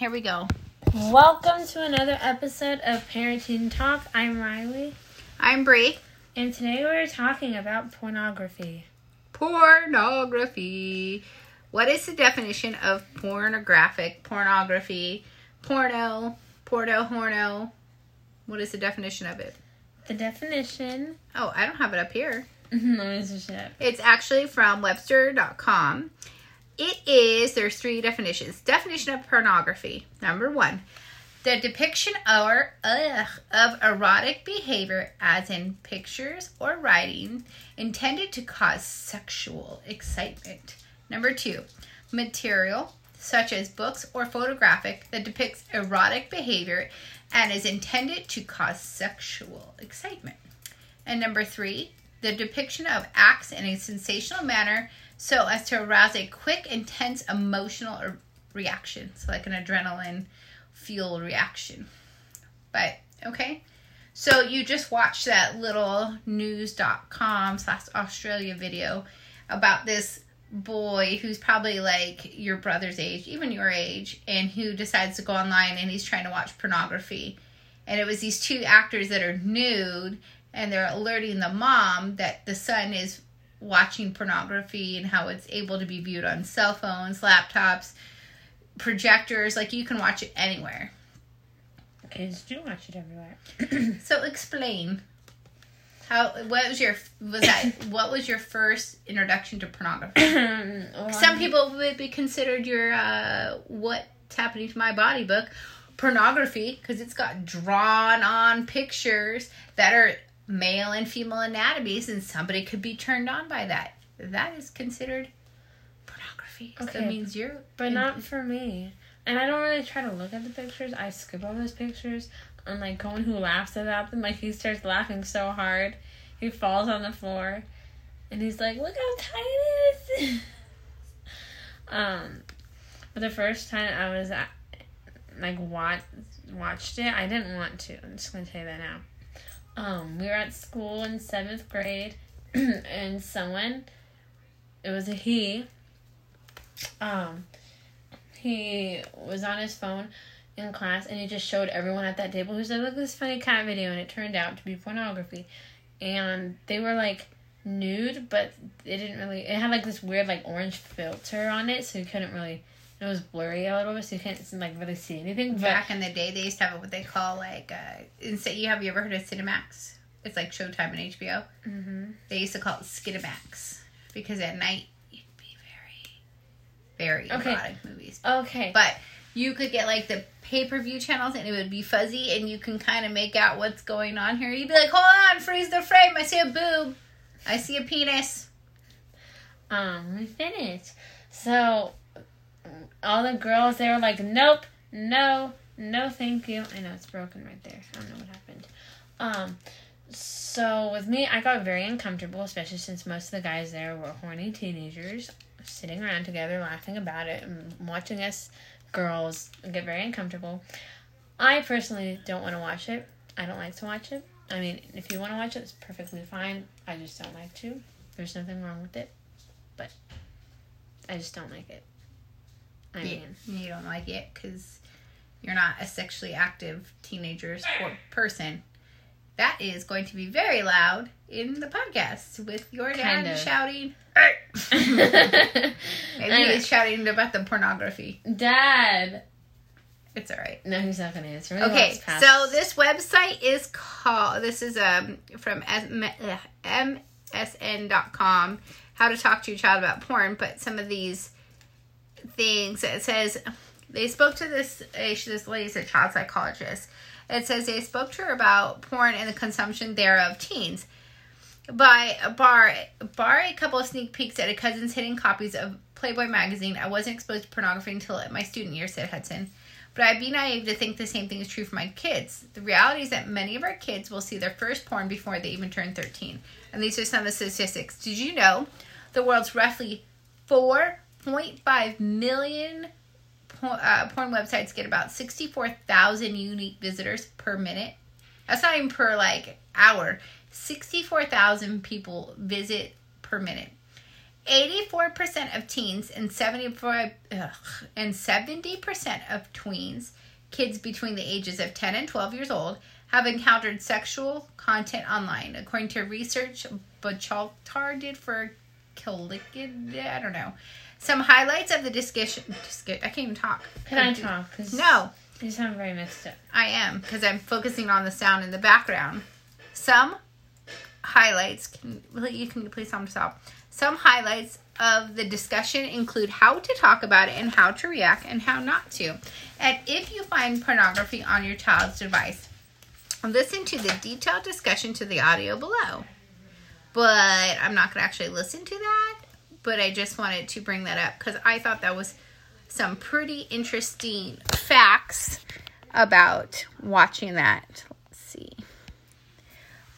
here we go. Welcome to another episode of Parenting Talk. I'm Riley, I'm Bree. and today we're talking about pornography. Pornography. What is the definition of pornographic pornography? Porno, porno, horno. What is the definition of it? The definition. Oh, I don't have it up here. Let me switch it up. It's actually from Webster.com. It is, there's three definitions. Definition of pornography. Number one, the depiction or of erotic behavior, as in pictures or writing, intended to cause sexual excitement. Number two, material such as books or photographic that depicts erotic behavior and is intended to cause sexual excitement. And number three, the depiction of acts in a sensational manner so as to arouse a quick, intense emotional er, reaction. So, like an adrenaline fuel reaction. But, okay. So, you just watched that little news.com slash Australia video about this boy who's probably like your brother's age, even your age, and who decides to go online and he's trying to watch pornography. And it was these two actors that are nude and they're alerting the mom that the son is watching pornography and how it's able to be viewed on cell phones, laptops, projectors, like you can watch it anywhere. Kids do watch it everywhere. So explain how what was your was that what was your first introduction to pornography? Some people would be considered your uh, "What's Happening to My Body" book pornography because it's got drawn on pictures that are male and female anatomies, and somebody could be turned on by that. That is considered pornography. So Okay. that means you're, But not for me. And I don't really try to look at the pictures. I skip all those pictures. And like Cohen who laughs about them, like he starts laughing so hard, he falls on the floor, and he's like, "Look how tiny this is." um, but the first time I was like watch watched it, I didn't want to. I'm just gonna tell you that now. Um, we were at school in seventh grade, and someone, it was a he. Um, he was on his phone in class and he just showed everyone at that table who said, Look at this funny cat video and it turned out to be pornography. And they were like nude, but it didn't really it had like this weird like orange filter on it, so you couldn't really it was blurry a little bit, so you can't like really see anything. But back in the day, they used to have what they call like uh, instead. You have you ever heard of Cinemax? It's like Showtime and HBO. Mhm. They used to call it Skinemax because at night you'd be very, very Okay. erotic movies. Okay. But you could get like the pay per view channels and it would be fuzzy and you can kind of make out what's going on here. You'd be like, hold on, freeze the frame. I see a boob. I see a penis. um, we finished. So all the girls they were like, Nope, no, no thank you. I know it's broken right there. I don't know what happened. Um so with me I got very uncomfortable, especially since most of the guys there were horny teenagers sitting around together laughing about it and watching us girls get very uncomfortable. I personally don't want to watch it. I don't like to watch it. I mean, if you want to watch it, it's perfectly fine. I just don't like to. There's nothing wrong with it. But I just don't like it. I Yeah, mean, you don't like it because you're not a sexually active teenager or person. That is going to be very loud in the podcast with your dad Kind of. shouting. I Maybe he's shouting about the pornography. Dad. It's all right. No, he's not gonna answer. He Okay, so this website is called. This is um from M- msn.com. How to talk to your child about porn, but some of these things it says they spoke to this uh, this lady's a child psychologist. It says they spoke to her about porn and the consumption thereof teens. By bar bar a couple of sneak peeks at a cousin's hidden copies of Playboy magazine, I wasn't exposed to pornography until my student year, said Hudson. But I'd be naive to think the same thing is true for my kids. The reality is that many of our kids will see their first porn before they even turn 13. And these are some of the statistics. Did you know the world's roughly 4.5 million porn, uh, porn websites get about 64,000 unique visitors per minute? That's not even per like hour. 64,000 people visit per minute. 84% of teens and 75 ugh, and 70% of tweens, kids between the ages of 10 and 12 years old, have encountered sexual content online, according to research Bachaltar did for Killickid. I don't know. Some highlights of the discussion. discu- I can't even talk. Can I talk? 'Cause No, You sound very mixed up. I am because I'm focusing on the sound in the background. Some highlights can you can please them stop. Some highlights of the discussion include how to talk about it and how to react and how not to. And if you find pornography on your child's device, listen to the detailed discussion to the audio below. But I'm not going to actually listen to that, but I just wanted to bring that up cuz I thought that was some pretty interesting facts about watching that. Let's see.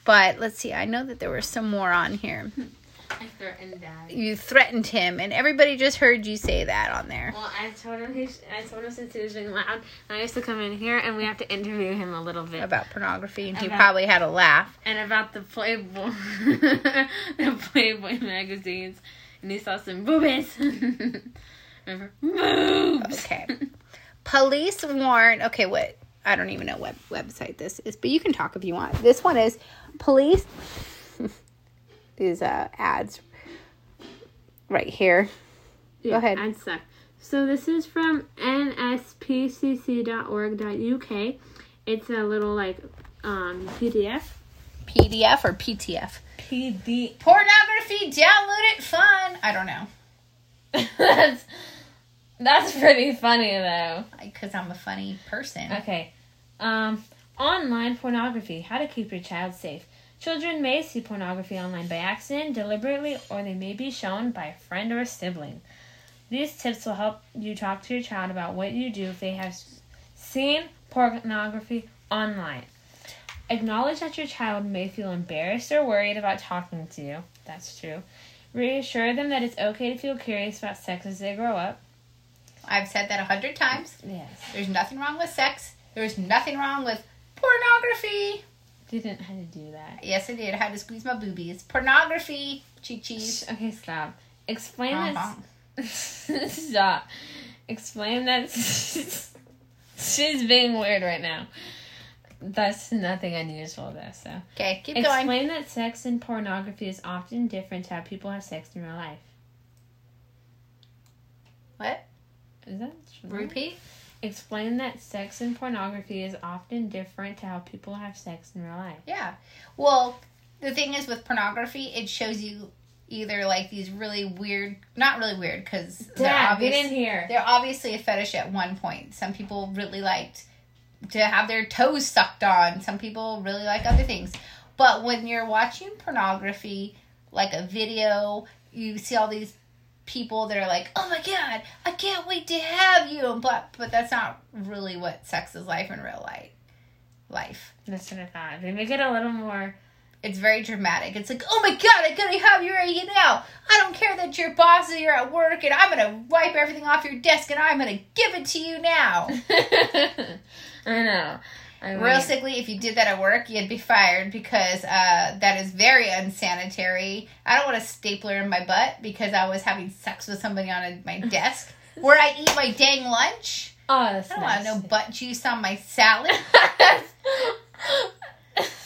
But let's see, I know that there were some more on here. I threatened dad. You threatened him, and everybody just heard you say that on there. Well, I told him he. I told him since he was being loud, I used to come in here and we have to interview him a little bit About pornography, and he probably had a laugh. and about the Playboy, the Playboy magazines, and he saw some boobies. Remember, boobs. Okay. Police warn. Okay, what? I don't even know what website this is, but you can talk if you want. This one is police. These uh, ads right here. Yeah, ahead. I'd suck. So this is from nspcc.org.uk. It's a little like um, PDF. PDF or PTF. PD. Pornography, download it, fun. I don't know. that's that's pretty funny though. Because I'm a funny person. Okay. Um, online pornography. How to keep your child safe. Children may see pornography online by accident, deliberately, or they may be shown by a friend or a sibling. These tips will help you talk to your child about what you do if they have seen pornography online. Acknowledge that your child may feel embarrassed or worried about talking to you. That's true. Reassure them that it's okay to feel curious about sex as they grow up. I've said that a hundred times. Yes. There's nothing wrong with sex. There's nothing wrong with pornography. Didn't have to do that. Yes, I did. I had to squeeze my boobies. Pornography. Cheese. Okay, stop. Explain Uh-huh. this. stop. Explain that. She's being weird right now. That's nothing unusual, though. So Okay, keep going. explain that sex and pornography is often different to how people have sex in real life. What? Is that true? Repeat. Explain that sex and pornography is often different to how people have sex in real life. Yeah. Well, the thing is with pornography, it shows you either like these really weird, not really weird, because they're, obvious, get in here. they're obviously a fetish at one point. Some people really liked to have their toes sucked on. Some people really like other things. But when you're watching pornography, like a video, you see all these people that are like, "Oh my god, I can't wait to have you," but but that's not really what sex is like in real life. Life. That's what I thought. They make it a little more. It's very dramatic. It's like, oh my god, I gotta have you right now. I don't care that your boss is you're at work and I'm gonna wipe everything off your desk and I'm gonna give it to you now. I know. I mean, Realistically, if you did that at work, you'd be fired because uh, that is very unsanitary. I don't want a stapler in my butt because I was having sex with somebody on a, my desk where I eat my dang lunch. Oh, that's I don't want no butt juice on my salad.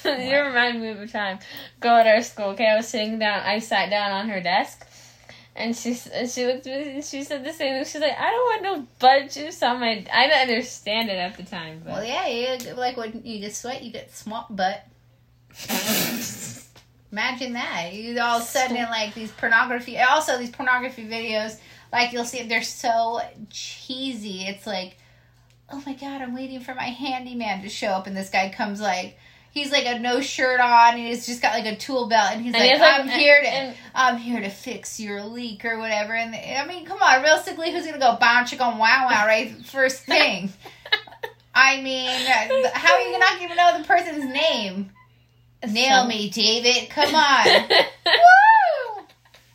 you remind me of a time. Go at our school. Okay, I was sitting down. I sat down on her desk, and she and she looked at me and she said the same thing. She's like, "I don't want no butt juice on my." I didn't understand it at the time, but well, yeah, you, like when you get sweat, you get swamp butt. Imagine that. You all of a sudden in like these pornography also these pornography videos, like you'll see they're so cheesy. It's like, oh my god, I'm waiting for my handyman to show up and this guy comes like he's like a no shirt on and he's just got like a tool belt and he's And like, he's like- I'm here to and- I'm here to fix your leak or whatever. And I mean, come on, realistically, who's gonna go bounce chick on wow wow right first thing? I mean, how are you gonna not even know the person's name? Nail Some- me, David. Come on. Woo!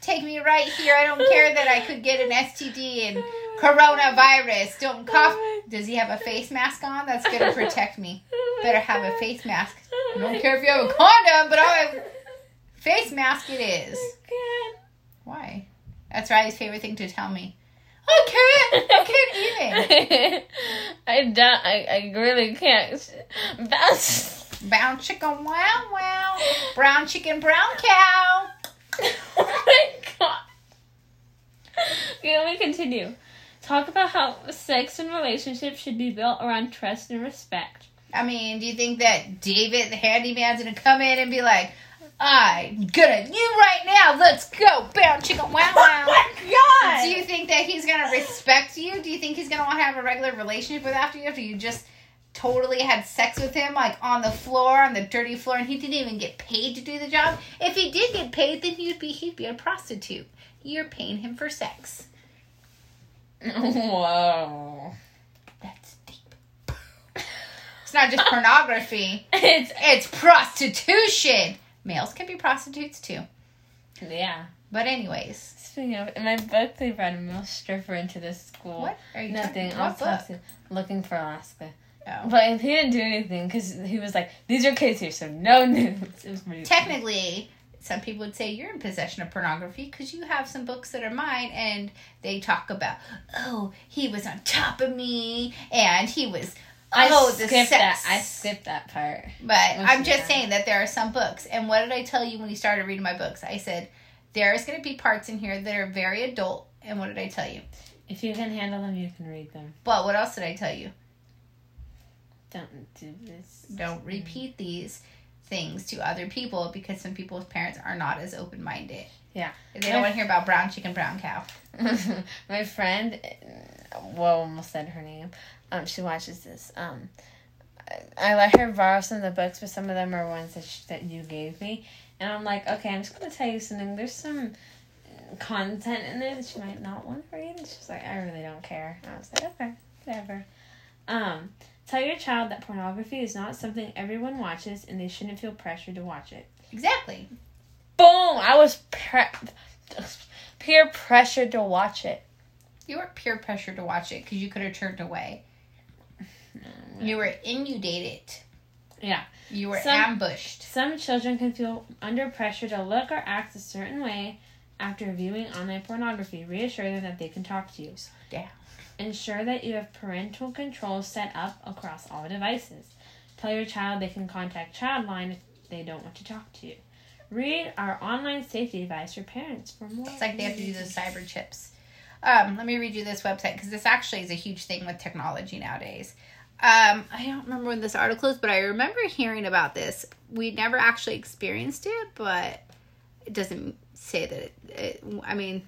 Take me right here. I don't care that I could get an STD and coronavirus. Don't cough. Oh Does he have a face mask on? That's going to protect me. Better have a face mask. I don't care if you have a condom, but I have face mask it is. Why? That's Riley's favorite thing to tell me. I can't. I can't even. I don't. I, I really can't. That's. Brown chicken, wow, wow. Brown chicken, brown cow. oh my god. Okay, let me continue. Talk about how sex and relationships should be built around trust and respect. I mean, do you think that David, the handyman's gonna come in and be like, I'm gonna you right now, let's go, brown chicken, wow, oh wow. Oh my god! Do you think that he's gonna respect you? Do you think he's gonna want to have a regular relationship with after you after you just totally had sex with him like on the floor, on the dirty floor, and he didn't even get paid to do the job? If he did get paid, then he'd be he'd be a prostitute. You're paying him for sex. Whoa. It's not just pornography. It's It's prostitution. Males can be prostitutes too. yeah. But anyways, Speaking of, in my book, they brought a male stripper into this school. what are you Nothing. talking What talk book? looking for Alaska. Oh. But he didn't do anything because he was like, "These are kids here, so no nudes." It was pretty. Technically, some people would say you're in possession of pornography because you have some books that are mine and they talk about, oh, he was on top of me and he was, I oh, the skipped that. I skipped that part. But I'm just saying that there are some books. And what did I tell you when you started reading my books? I said, there's going to be parts in here that are very adult. And what did I tell you? If you can handle them, you can read them. But what else did I tell you? Don't do this. don't repeat these things to other people because some people's parents are not as open minded. Yeah. They don't want to hear about brown chicken, brown cow. My friend, well, almost said her name. Um, she watches this. Um, I, I let her borrow some of the books, but some of them are ones that sh that you gave me, and I'm like, okay, I'm just gonna tell you something. There's some content in there that she might not want to read. And she's like, I really don't care. And I was like, okay, whatever. Um, tell your child that pornography is not something everyone watches, and they shouldn't feel pressured to watch it. Exactly. Boom! I was pre- peer pressured to watch it. You were peer pressured to watch it because you could have turned away. You were inundated. Yeah. You were Some- ambushed. Some children can feel under pressure to look or act a certain way after viewing online pornography. Reassure them that they can talk to you. Yeah. Ensure that you have parental controls set up across all devices. Tell your child they can contact Childline if they don't want to talk to you. Read our online safety advice for parents for more. It's like they have to do the cyber chips. Um, let me read you this website because this actually is a huge thing with technology nowadays. Um, I don't remember when this article is, but I remember hearing about this. We never actually experienced it, but it doesn't say that it, it I mean,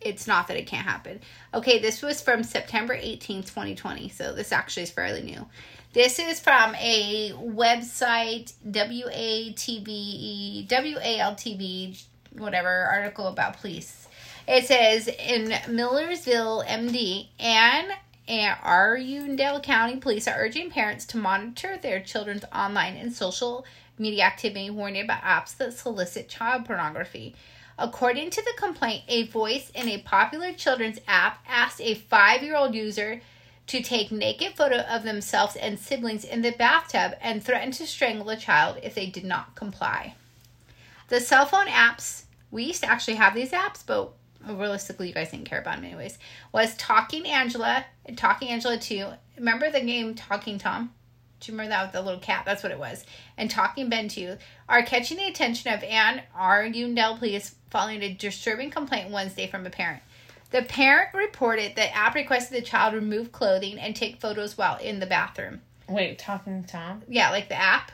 it's not that it can't happen. Okay, this was from September 18th, 2020. So this actually is fairly new. This is from a website, WATV, WALTV, whatever, article about police. It says in Millersville, MD, Anne Arundel County Police are urging parents to monitor their children's online and social media activity, warning about apps that solicit child pornography. According to the complaint, a voice in a popular children's app asked a five year old user to take naked photo of themselves and siblings in the bathtub and threatened to strangle the child if they did not comply. The cell phone apps, we used to actually have these apps, but realistically you guys didn't care about him anyways, was Talking Angela and Talking Angela 2. Remember the game Talking Tom? Do you remember that with the little cat? That's what it was. And Talking Ben 2 are catching the attention of Anne Arundel Police following a disturbing complaint Wednesday from a parent. The parent reported that app requested the child remove clothing and take photos while in the bathroom. Wait, talking Tom? Yeah, like the app.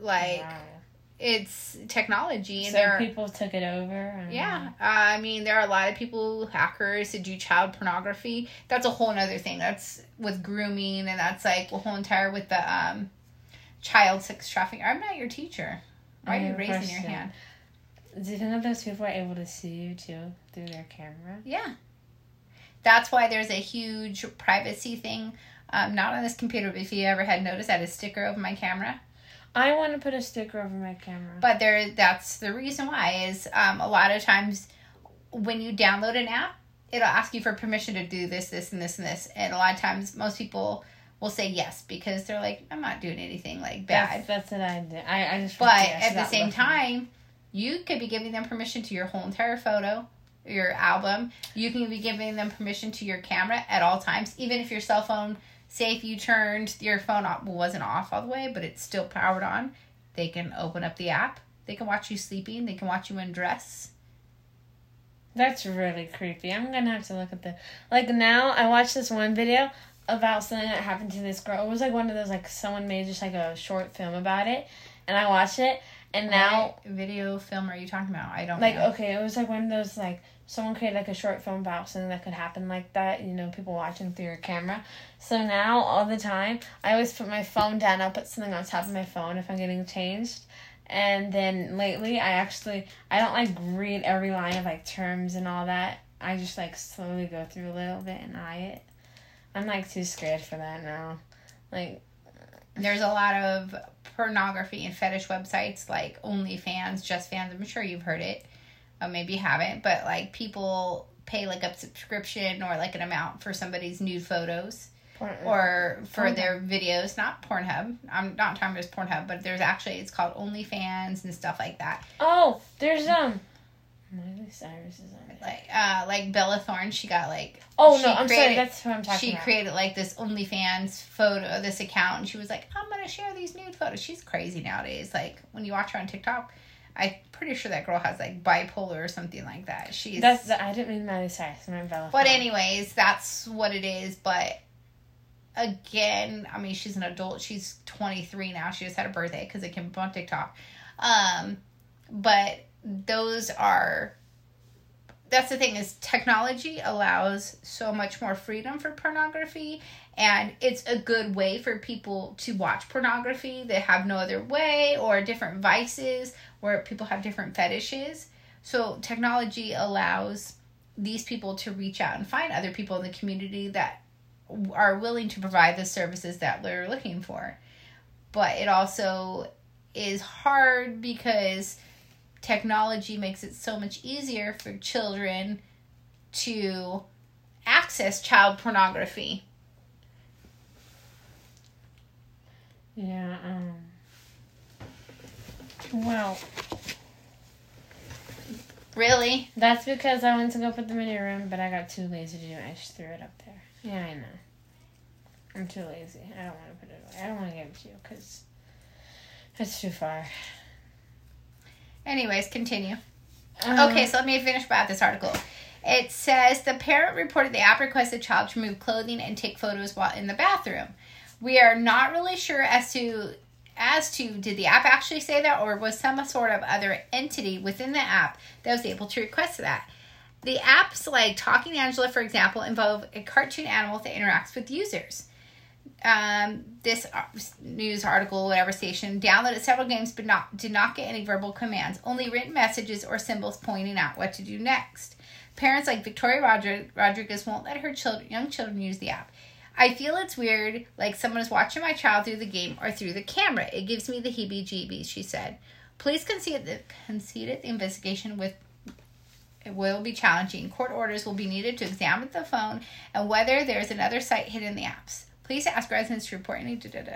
Like Wow. It's technology and So there are, people took it over? and- yeah, uh, I mean there are a lot of people hackers who do child pornography. That's a whole nother thing. That's with grooming and that's like a whole entire with the um child sex trafficking. I'm not your teacher. Why are you raising your hand? Do you think that those people are able to see you too through their camera? Yeah. That's why there's a huge privacy thing. Um, not on this computer, but if you ever had noticed, I had a sticker over my camera. I want to put a sticker over my camera. But there, that's the reason why is um, a lot of times when you download an app, it'll ask you for permission to do this, this, and this, and this. And a lot of times, most people will say yes because they're like, I'm not doing anything like bad. That's, that's what I did. I, I just. But at the same time, you could be giving them permission to your whole entire photo, your album, you can be giving them permission to your camera at all times, even if your cell phone. Say if you turned your phone off, wasn't off all the way, but it's still powered on, they can open up the app. They can watch you sleeping. They can watch you undress. That's really creepy. I'm gonna have to look at the like now. I watched this one video about something that happened to this girl. It was like one of those like someone made just like a short film about it, and I watched it. And now, What video film are you talking about? I don't like know. okay, it was like one of those like someone create like a short film about something that could happen like that. You know, people watching through your camera. So now all the time, I always put my phone down. I'll put something on top of my phone if I'm getting changed. And then lately, I actually I don't like read every line of like terms and all that. I just like slowly go through a little bit and eye it. I'm like too scared for that now. Like There's a lot of pornography and fetish websites like OnlyFans, Just Fans. I'm sure you've heard it. Uh, maybe you haven't, but like people pay like a subscription or like an amount for somebody's nude photos porn, or for Pornhub. their videos. Not Pornhub. I'm not talking about Pornhub, but there's actually it's called OnlyFans and stuff like that. oh, there's um. Miley Cyrus is on it. Like uh, like Bella Thorne, she got like Oh no, I'm sorry. That's what I'm talking she about. She created like this OnlyFans photo, this account, and she was like, "I'm gonna share these nude photos." She's crazy nowadays. Like when you watch her on TikTok, I'm pretty sure that girl has like bipolar or something like that. She's. That's the, I didn't mean Miley Cyrus. I meant Bella. but anyways, that's what it is. But again, I mean, she's an adult. She's 23 now. She just had a birthday because it came up on TikTok. Um, but those are that's the thing is technology allows so much more freedom for pornography and it's a good way for people to watch pornography. That have no other way or different vices where people have different fetishes. So technology allows these people to reach out and find other people in the community that are willing to provide the services that they're looking for. But it also is hard because technology makes it so much easier for children to access child pornography. Yeah. Um. Well, Really? that's because I went to go put them in your room, but I got too lazy to do it. I just threw it up there. Yeah, I know. I'm too lazy. I don't want to put it away. I don't want to give it to you because it's too far. Anyways, continue. Um, Okay, so let me finish about this article. It says the parent reported the app requested the child to remove clothing and take photos while in the bathroom. We are not really sure as to as to did the app actually say that or was some sort of other entity within the app that was able to request that. The apps like Talking Angela, for example, involve a cartoon animal that interacts with users. Um, this uh, news article, whatever station, downloaded several games but not did not get any verbal commands, only written messages or symbols pointing out what to do next. Parents like Victoria Rodri- Rodriguez won't let her children, young children use the app. I feel it's weird, like someone is watching my child through the game or through the camera. It gives me the heebie-jeebies, she said. Please concede the conceded the investigation with it will be challenging. Court orders will be needed to examine the phone and whether there's another site hidden in the apps. Please ask residents to report any da da da.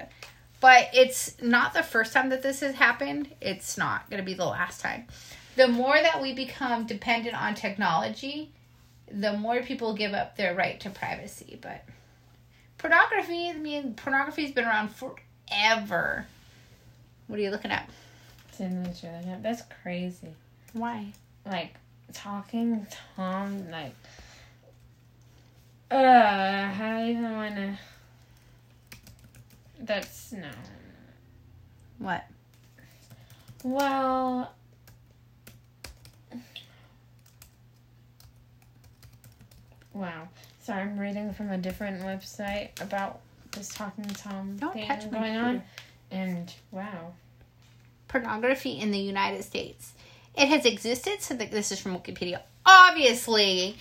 But it's not the first time that this has happened. It's not going to be the last time. The more that we become dependent on technology, the more people give up their right to privacy. But pornography, I mean, pornography's been around forever. What are you looking at? Didn't let you look at- That's crazy. Why? Like talking Tom, like. Uh, how do you even wanna? That's no. What? Well. Wow. So I'm reading from a different website about this talking Tom Don't thing touch my going on, computer. and wow. pornography in the United States. It has existed since this is from Wikipedia. Obviously,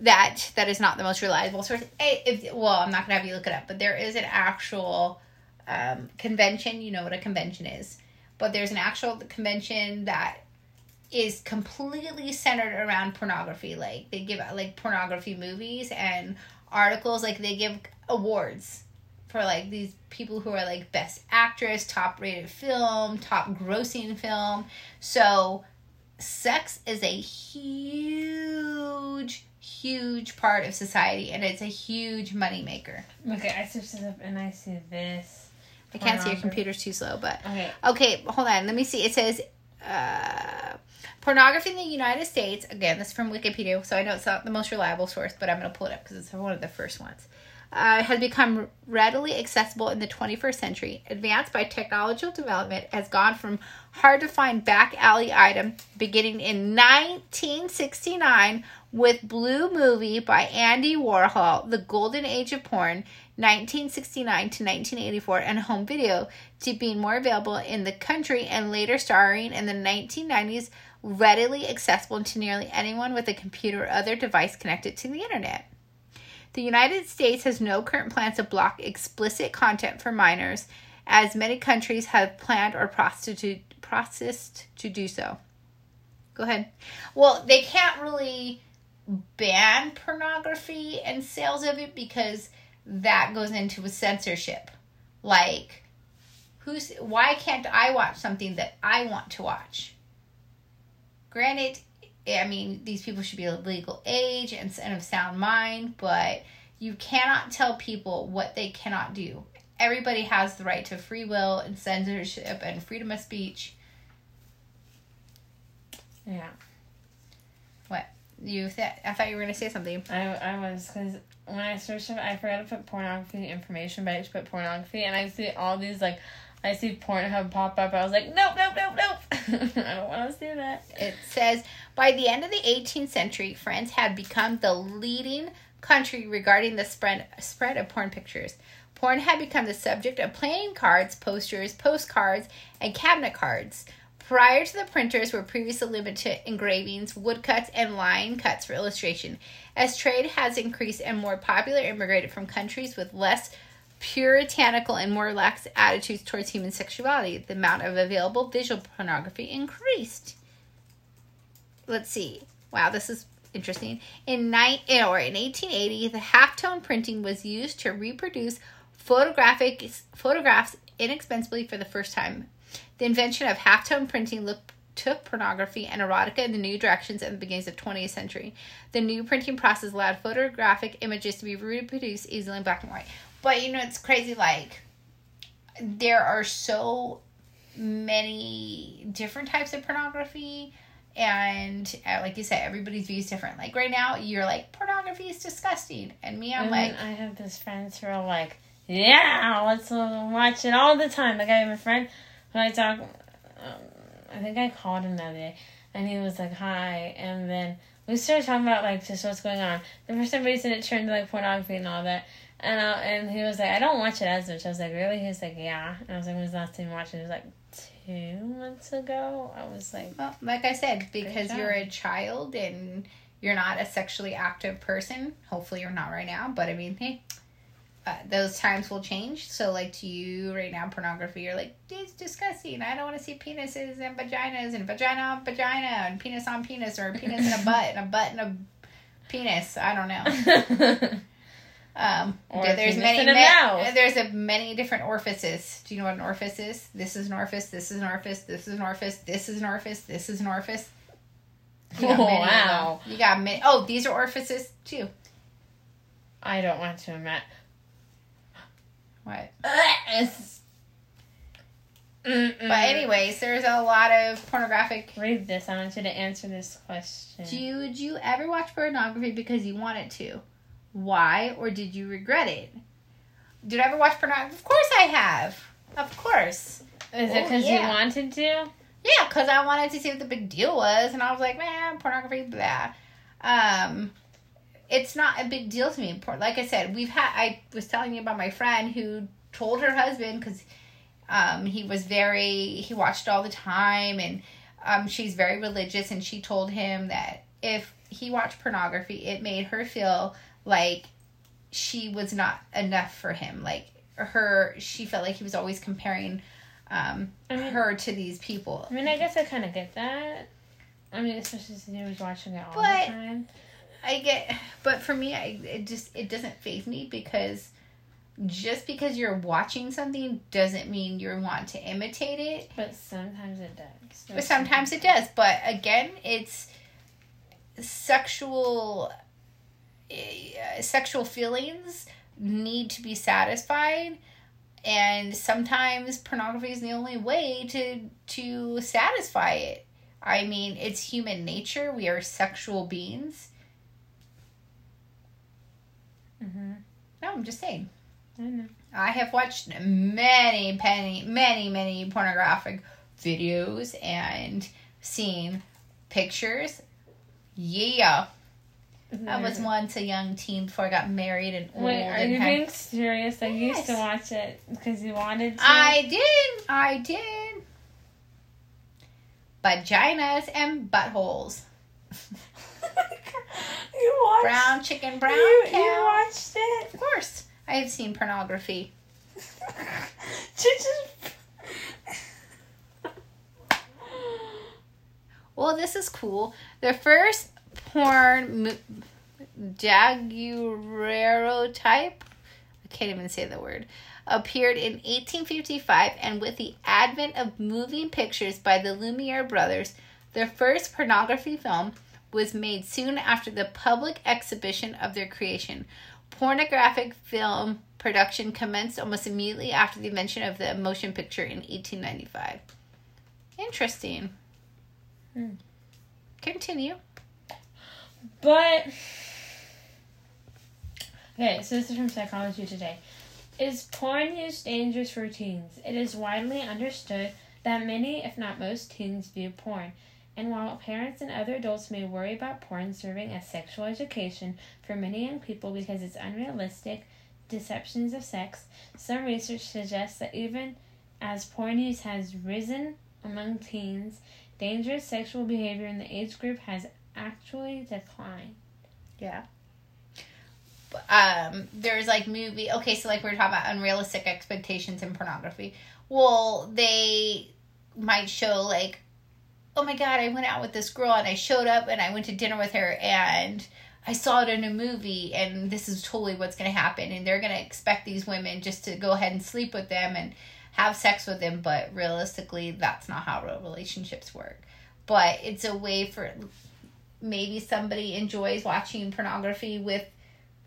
that that is not the most reliable source. Eh, If, well, I'm not gonna have you look it up, but there is an actual um, convention. You know what a convention is, but there's an actual convention that is completely centered around pornography. Like they give like pornography movies and articles. Like they give awards for like these people who are like best actress, top rated film, top grossing film. So sex is a huge, huge part of society, and it's a huge moneymaker. Okay, I searched this up and I see this. I can't see your computer's too slow, but Okay. Okay, hold on. Let me see. It says uh, pornography in the United States. Again, this is from Wikipedia, so I know it's not the most reliable source, but I'm going to pull it up because it's one of the first ones. Uh, has become readily accessible in the 21st century. Advanced by technological development, has gone from hard to find back alley item beginning in 1969 with Blue Movie by Andy Warhol, The Golden Age of Porn, 1969 to 1984, and home video to being more available in the country and later starring in the 1990s, readily accessible to nearly anyone with a computer or other device connected to the internet. The United States has no current plans to block explicit content for minors, as many countries have planned or processed to do so. Go ahead. Well, they can't really ban pornography and sales of it because that goes into a censorship. Like, who's why can't I watch something that I want to watch? Granted, I mean, these people should be of legal age and, of sound mind, but you cannot tell people what they cannot do. Everybody has the right to free will and censorship and freedom of speech. Yeah. You? Th- I thought you were gonna say something. I, I was because when I searched it, I forgot to put pornography information, but I just put pornography, and I see all these like, I see Pornhub pop up. I was like, nope, nope, nope, nope. I don't want to see that. It says by the end of the 18th century, France had become the leading country regarding the spread spread of porn pictures. Porn had become the subject of playing cards, posters, postcards, and cabinet cards. Prior to the printers were previously limited to engravings, woodcuts, and line cuts for illustration. As trade has increased and more popular immigrated from countries with less puritanical and more lax attitudes towards human sexuality, the amount of available visual pornography increased let's see. Wow, this is interesting. In nine eh, or in 1880, the halftone printing was used to reproduce photographic photographs inexpensively for the first time. The invention of halftone printing took pornography and erotica in the new directions at the beginnings of 20th century. The new printing process allowed photographic images to be reproduced easily in black and white. But you know, it's crazy. Like there are so many different types of pornography and uh, like you said everybody's view is different like right now you're like pornography is disgusting and me i'm and like I have this friends who are like, yeah, let's watch it all the time. Like I have a friend who I talk, um, I think I called him the other day, and he was like, hi, and then we started talking about like just what's going on. Then for some reason it turned to like pornography and all that. And uh, and he was like, I don't watch it as much. I was like, really? He was like, yeah. And I was like, when's the last time you watched it? He was like, two months ago. I was like, well, like i said because you're a child and you're not a sexually active person hopefully you're not right now but i mean hey uh, those times will change so like to you right now pornography you're like it's disgusting i don't want to see penises and vaginas and vagina on vagina and penis on penis or a penis in a butt and a butt and a penis i don't know Um, Or there's penis many, and a ma- mouth. there's a many different orifices. Do you know what an orifice is? This is an orifice. This is an orifice. This is an orifice. This is an orifice. This is an orifice. You Oh, many wow. You got many. Oh, these are orifices too. I don't want to admit. What? But anyways, there's a lot of pornographic. Read this. I want you to answer this question. Do you, would you ever watch pornography because you wanted to? Why or did you regret it? Did I ever watch pornography? Of course I have. Of course. Is it Oh, because yeah. you wanted to? Yeah, because I wanted to see what the big deal was, and I was like, man, pornography, blah. Um, it's not a big deal to me. Like I said, we've had. I was telling you about my friend who told her husband because um, he was very he watched all the time, and um, she's very religious, and she told him that if he watched pornography, it made her feel like she was not enough for him. Like her, she felt like he was always comparing um, I mean- her to these people. I mean, I guess I kind of get that. I mean, especially since he was watching it all But- the time. I get, but for me, I it just it doesn't phase me because just because you're watching something doesn't mean you want to imitate it. But sometimes it does. But sometimes it does. But again, it's sexual uh, sexual feelings need to be satisfied and sometimes pornography is the only way to to satisfy it i mean it's human nature we are sexual beings Mm-hmm. no i'm just saying I know. i have watched many many many many pornographic videos and seen pictures yeah I was once a young teen before I got married and old. Wait, are you had- being serious? I you used to watch it because you wanted to. I did. I did. Vaginas and buttholes. you watched. Brown chicken, brown you, cow. you watched it. Of course, I have seen pornography. Well, this is cool. The first porn mo- daguerreotype, I can't even say the word, appeared in 1855, and with the advent of moving pictures by the Lumiere brothers, the first pornography film was made soon after the public exhibition of their creation. Pornographic film production commenced almost immediately after the invention of the motion picture in 1895. Interesting. Hmm. Continue. But okay, so this is from Psychology Today. Is porn use dangerous for teens? It is widely understood that many, if not most, teens view porn. And while parents and other adults may worry about porn serving as sexual education for many young people because it's unrealistic deceptions of sex, some research suggests that even as porn use has risen among teens, dangerous sexual behavior in the age group has actually declined. Yeah. Um, there's like movie. Okay, so like we are talking about unrealistic expectations in pornography. Well, they might show like, oh my god, I went out with this girl and I showed up and I went to dinner with her and I saw it in a movie and this is totally what's going to happen and they're going to expect these women just to go ahead and sleep with them and have sex with them, but realistically, that's not how real relationships work. But it's a way for maybe somebody enjoys watching pornography with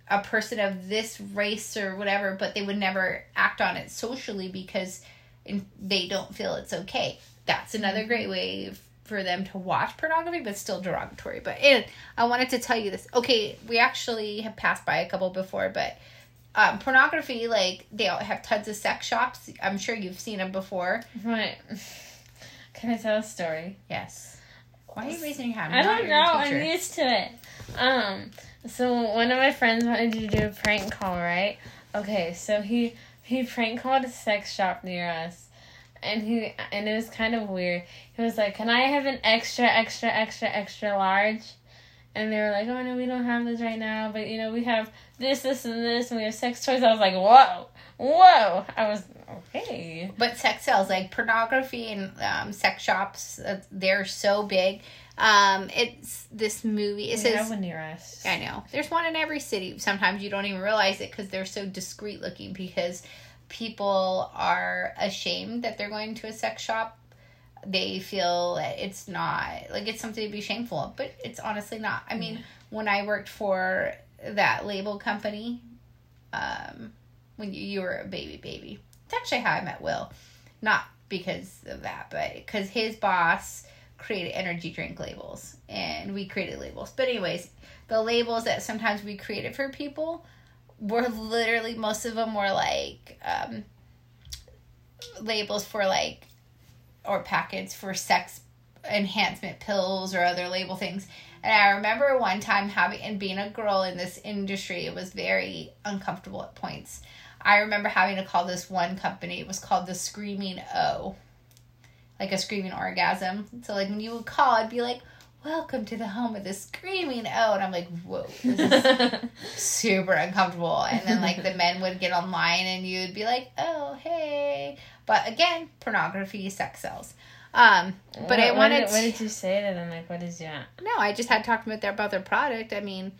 a person of this race or whatever, but they would never act on it socially because they don't feel it's okay. That's another great way for them to watch pornography, but still derogatory. But and I wanted to tell you this. Okay, we actually have passed by a couple before, but um, pornography, like they all have tons of sex shops. I'm sure you've seen them before. Right. Can I tell a story? Yes. Why are you raising your hand? I I'm not don't know. I'm used to it. Um, so one of my friends wanted to do a prank call, right? Okay, so he he prank called a sex shop near us, and he and it was kind of weird. He was like, "Can I have an extra, extra, extra, extra large?" And they were like, "Oh no, we don't have this right now, but you know we have this, this, and this, and we have sex toys." I was like, "Whoa, whoa!" I was okay. But sex sells, like pornography and um, sex shops, uh, they're so big. Um, it's this movie. It we says one near us. I know. There's one in every city. Sometimes you don't even realize it because they're so discreet looking because people are ashamed that they're going to a sex shop. They feel that it's not like it's something to be shameful of, but it's honestly not. I mean, when I worked for that label company, um, when you, you were a baby baby, it's actually how I met Will. Not because of that, but because his boss created energy drink labels and we created labels. But anyways, the labels that sometimes we created for people were literally most of them were like um, labels for like or packets for sex enhancement pills or other label things. And I remember one time having and being a girl in this industry, it was very uncomfortable at points. I remember having to call this one company. It was called the Screaming O, like a screaming orgasm. So like when you would call, I'd be like, "Welcome to the home of the Screaming oh and I'm like, "Whoa, this is super uncomfortable." And then like the men would get online, and you'd be like, "Oh, hey." But again, pornography, sex sells. Um, but I wanted. What did, what did you say to them? Like, what is that? no, I just had talked about their about their product. I mean,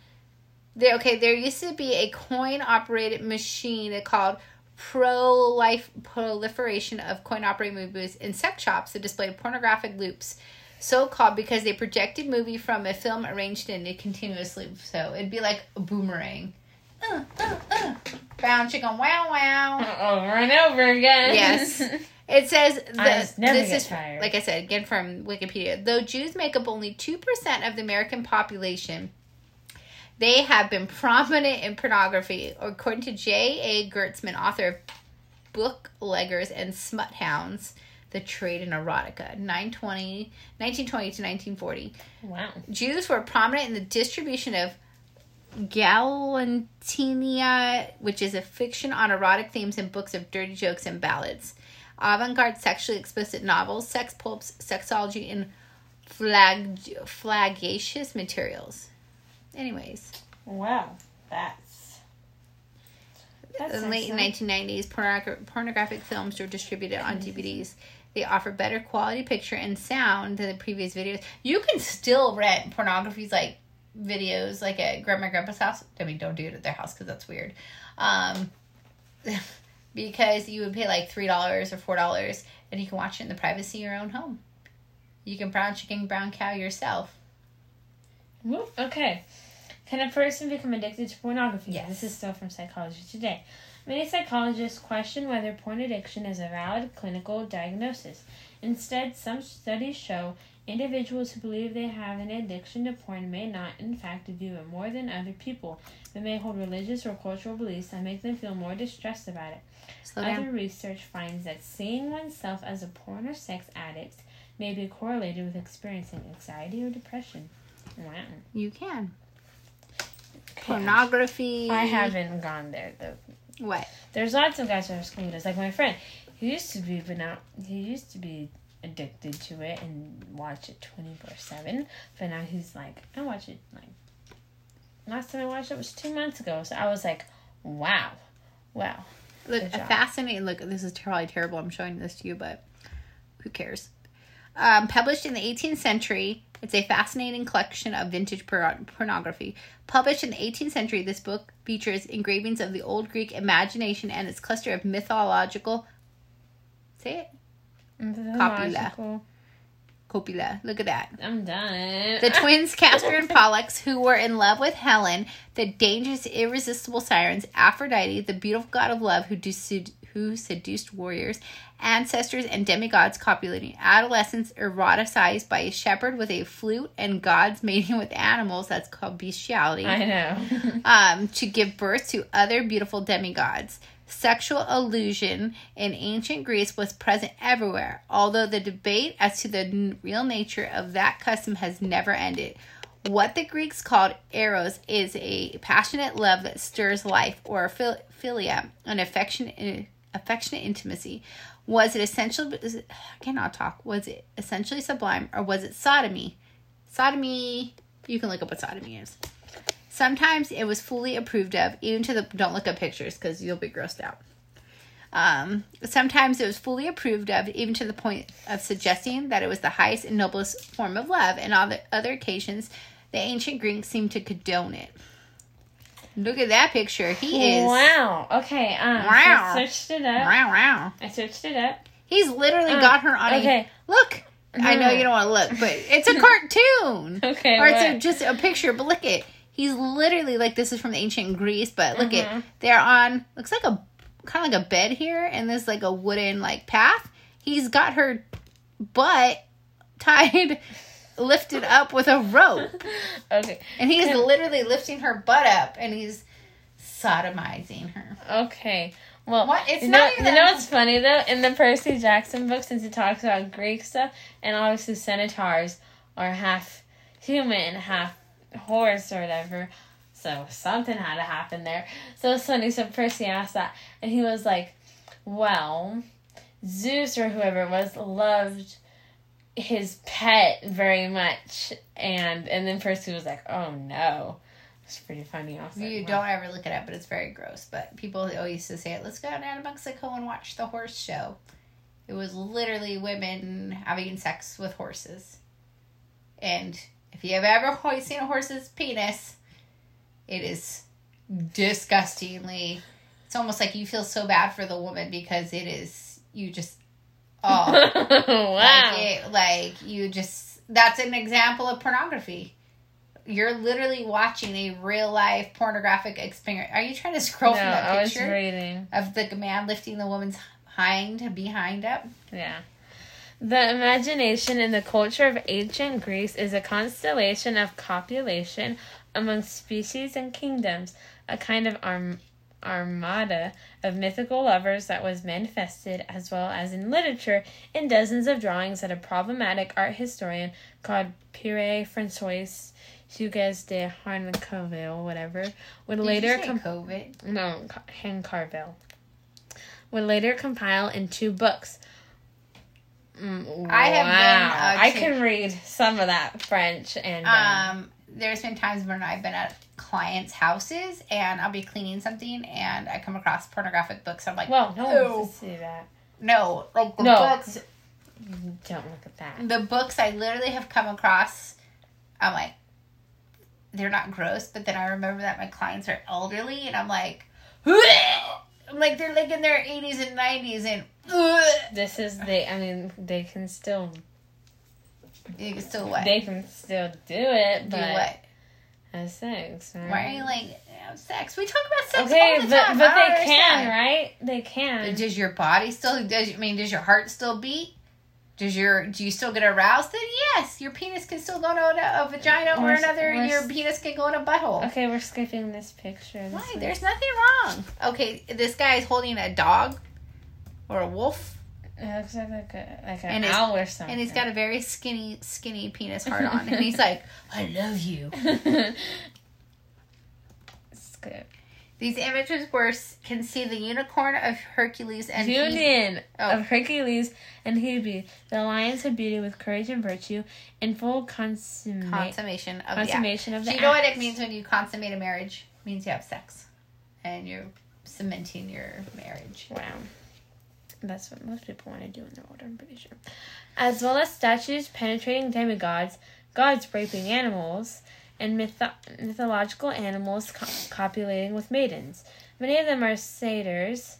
there okay there used to be a coin operated machine called pro life proliferation of coin operated movie booths in sex shops that displayed pornographic loops so called because they projected movie from a film arranged in a continuous loop so it'd be like a boomerang uh, uh, uh. brown chicken wow wow Over and over again. Yes. It says never this is tired. like I said again from Wikipedia. Though Jews make up only two percent of the American population, they have been prominent in pornography, according to J. A. Gertzman, author of Bookleggers and Smut Hounds: The Trade in Erotica, 920, 1920 to 1940. wow. Jews were prominent in the distribution of galantiana, which is a fiction on erotic themes and books of dirty jokes and ballads. Avant-garde sexually explicit novels, sex pulps, sexology, and flag flagacious materials. Anyways, Wow. That's. That's in the late excellent. 1990s, pornogra- pornographic films were distributed on DVDs. They offer better quality picture and sound than the previous videos. You can still rent pornography's like videos, like at grandma and grandpa's house. I mean, don't do it at their house because that's weird. Um, because you would pay like three dollars or four dollars, and you can watch it in the privacy of your own home. You can brown chicken, brown cow yourself. Whoop, Okay. Can a person become addicted to pornography? Yes. This is still from Psychology Today. Many psychologists question whether porn addiction is a valid clinical diagnosis. Instead, some studies show individuals who believe they have an addiction to porn may not, in fact, view it more than other people, but may hold religious or cultural beliefs that make them feel more distressed about it. Slow down. Other research finds that seeing oneself as a porn or sex addict may be correlated with experiencing anxiety or depression. Wow. You can. Okay. Pornography. I haven't gone there though. What? There's lots of guys our school that's like my friend. He used to be, but now he used to be addicted to it and watch it twenty four seven. But now he's like, I watch it like. Last time I watched it was two months ago, so I was like, wow, wow. Look, a fascinating look. This is probably terrible. I'm showing this to you, but who cares? Um, published in the 18th century, it's a fascinating collection of vintage por- pornography. Published in the 18th century, this book features engravings of the old Greek imagination and its cluster of mythological. Say it, Mythological. copula. Look at that. I'm done. The twins Castor and Pollux, who were in love with Helen, the dangerous, irresistible sirens, Aphrodite, the beautiful god of love who, who seduced warriors, ancestors, and demigods copulating, adolescents eroticized by a shepherd with a flute, and gods mating with animals, that's called bestiality, I know. um, to give birth to other beautiful demigods. Sexual illusion in ancient Greece was present everywhere, although the debate as to the n- real nature of that custom has never ended. What the Greeks called eros is a passionate love that stirs life, or phil- philia, an affectionate, affectionate intimacy. Was it essential? I cannot talk. Was it essentially sublime, or was it sodomy? Sodomy. You can look up what sodomy is. Sometimes it was fully approved of, even to the don't look up pictures because you'll be grossed out. Um, sometimes it was fully approved of, even to the point of suggesting that it was the highest and noblest form of love. And on the other occasions, the ancient Greeks seemed to condone it. Look at that picture. He is. Wow. Okay. Um, Wow. So I searched it up. Wow, wow. I searched it up. He's literally Uh, got her on okay. a. Look! I know you don't want to look, but it's a cartoon. Okay. or it's a, just a picture, but look it. He's literally like this is from ancient Greece, but look it. They're on looks like a kind of like a bed here, and there's like a wooden like path. He's got her butt tied, lifted up with a rope, okay. and he's literally lifting her butt up, and he's sodomizing her. Okay. Well, What? It's you not know, even you know what's funny though? In the Percy Jackson book, since it talks about Greek stuff, and obviously centaurs are half human, half horse or whatever. So something had to happen there. So it's funny. So Percy asked that, and he was like, "Well, Zeus or whoever it was loved." His pet very much and and then Percy was like, "Oh no." It's pretty funny also. You don't ever look it up, but it's very gross. But people always used to say it. Let's go down to Mexico and watch the horse show. It was literally women having sex with horses. And if you have ever seen a horse's penis, It is disgustingly. It's almost like you feel so bad for the woman because it is you just oh wow. like it, like you just that's an example of pornography. You're literally watching a real life pornographic experience. Are you trying to scroll no, from that I was picture reading. of the man lifting the woman's hind behind up? Yeah. The imagination in the culture of ancient Greece is a constellation of copulation among species and kingdoms, a kind of arm, armada of mythical lovers that was manifested as well as in literature in dozens of drawings that a problematic art historian called Pierre Francois Hugues de Hancarville, whatever, would Did later com- COVID. no, Hancarville. Would later compile in two books. Mm, I have been, wow. uh, I can read some of that French and um, Um, there's been times when I've been at clients' houses and I'll be cleaning something and I come across pornographic books. I'm like, well, no one wants to see that. no, like the No. books, Don't look at that. the books I literally have come across. I'm like, they're not gross, but then I remember that my clients are elderly and I'm like, I'm like they're like in their 80s and 90s and This is they. I mean, they can still you can still what? they can still do it, do but what? have sex. Right? Why are you like have sex? We talk about sex Okay, all the but time. but they can, right? They can. Does your body still? Does I mean? Does your heart still beat? Does your do you still get aroused? Then yes, your penis can still go to a, a vagina or We're- another. we're- Your penis can go in a butthole. Okay, we're skipping this picture. This Why? There's nothing wrong. Okay, this guy is holding a dog or a wolf, It looks like like a like an And owl or something. and he's got a very skinny, skinny penis heart on, and he's like, "I love you." Skip. These images were can see the unicorn of Hercules and he- Union Oh. of Hercules and Hebe, the alliance of beauty with courage and virtue, in full consummate, consummation of the consummation of Do you know what it means when you consummate a marriage? It means you have sex, and you're cementing your marriage. Wow. That's what most people want to do when they're older, I'm pretty sure. As well as statues penetrating demigods, gods raping animals, and mytho- mythological animals co- copulating with maidens. Many of them are satyrs,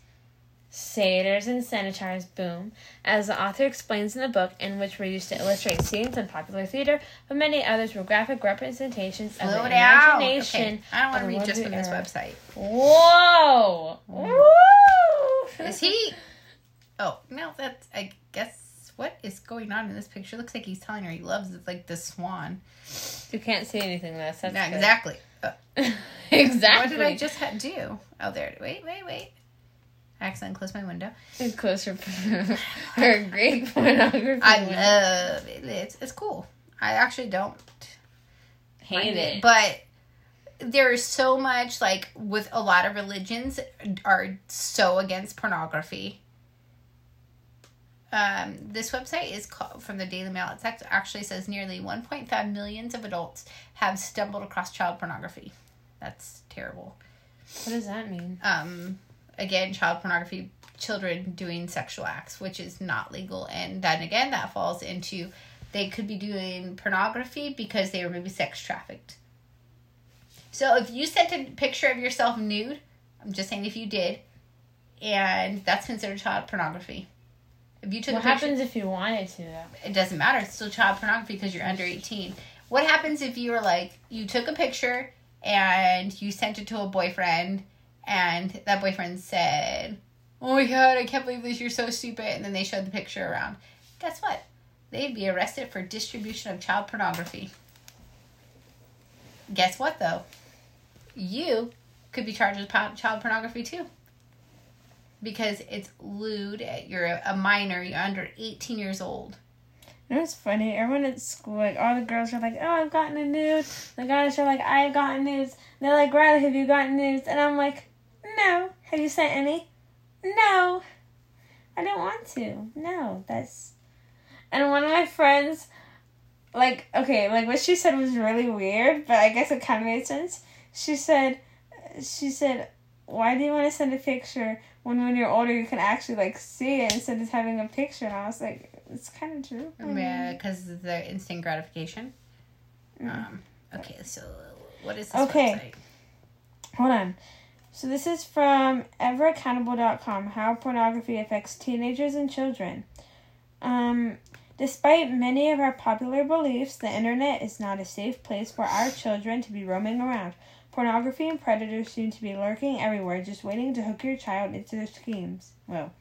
satyrs and centaurs, boom, as the author explains in the book, in which were used to illustrate scenes in popular theater, but many others were graphic representations of the down. imagination. Okay. I don't want to read just from this website. Whoa! Woo! Is he? Oh no, that's I guess what is going on in this picture. Looks like he's telling her he loves it, like the swan. You can't see anything though. That's Yeah, good. exactly. Uh, exactly. What did I just ha- do? Oh, there. Wait, wait, wait. I accidentally closed my window. close her, her Greek pornography? I window. love it. It's, it's cool. I actually don't hate mind it. But there's so much like with a lot of religions are so against pornography. Um, this website is called from the Daily Mail. It actually says nearly 1.5 millions of adults have stumbled across child pornography. That's terrible. what does that mean? Um, again, child pornography, children doing sexual acts, which is not legal, and then again, that falls into they could be doing pornography because they were maybe sex trafficked. So if you sent a picture of yourself nude, I'm just saying if you did, and that's considered child pornography. If you took What picture, happens if you wanted to though? it doesn't matter. It's still child pornography because you're under 18. What happens if you were like, you took a picture and you sent it to a boyfriend, and that boyfriend said, Oh my god, I can't believe this, you're so stupid. And then they showed the picture around. Guess what? They'd be arrested for distribution of child pornography. Guess what, though? You could be charged with child pornography too. Because it's lewd. You're a minor. You're under 18 years old. You know, it's funny. Everyone at school, like all the girls are like, "Oh, I've gotten a nude." The guys are like, "I've gotten nudes." They're like, "Riley, have you gotten nudes?" And I'm like, "No." Have you sent any? No. I don't want to. No, that's. And one of my friends, like, okay, like what she said was really weird, but I guess it kind of made sense. She said, she said, "Why do you want to send a picture when when you're older you can actually like see it instead of having a picture?" And I was like, "It's kind of true." Mean- Because of the instant gratification. Mm. Um, okay, so what is this Okay. website? hold on. So this is from everaccountable.com how pornography affects teenagers and children. Um, despite many of our popular beliefs, the internet is not a safe place for our children to be roaming around. Pornography and predators seem to be lurking everywhere, just waiting to hook your child into their schemes. Well,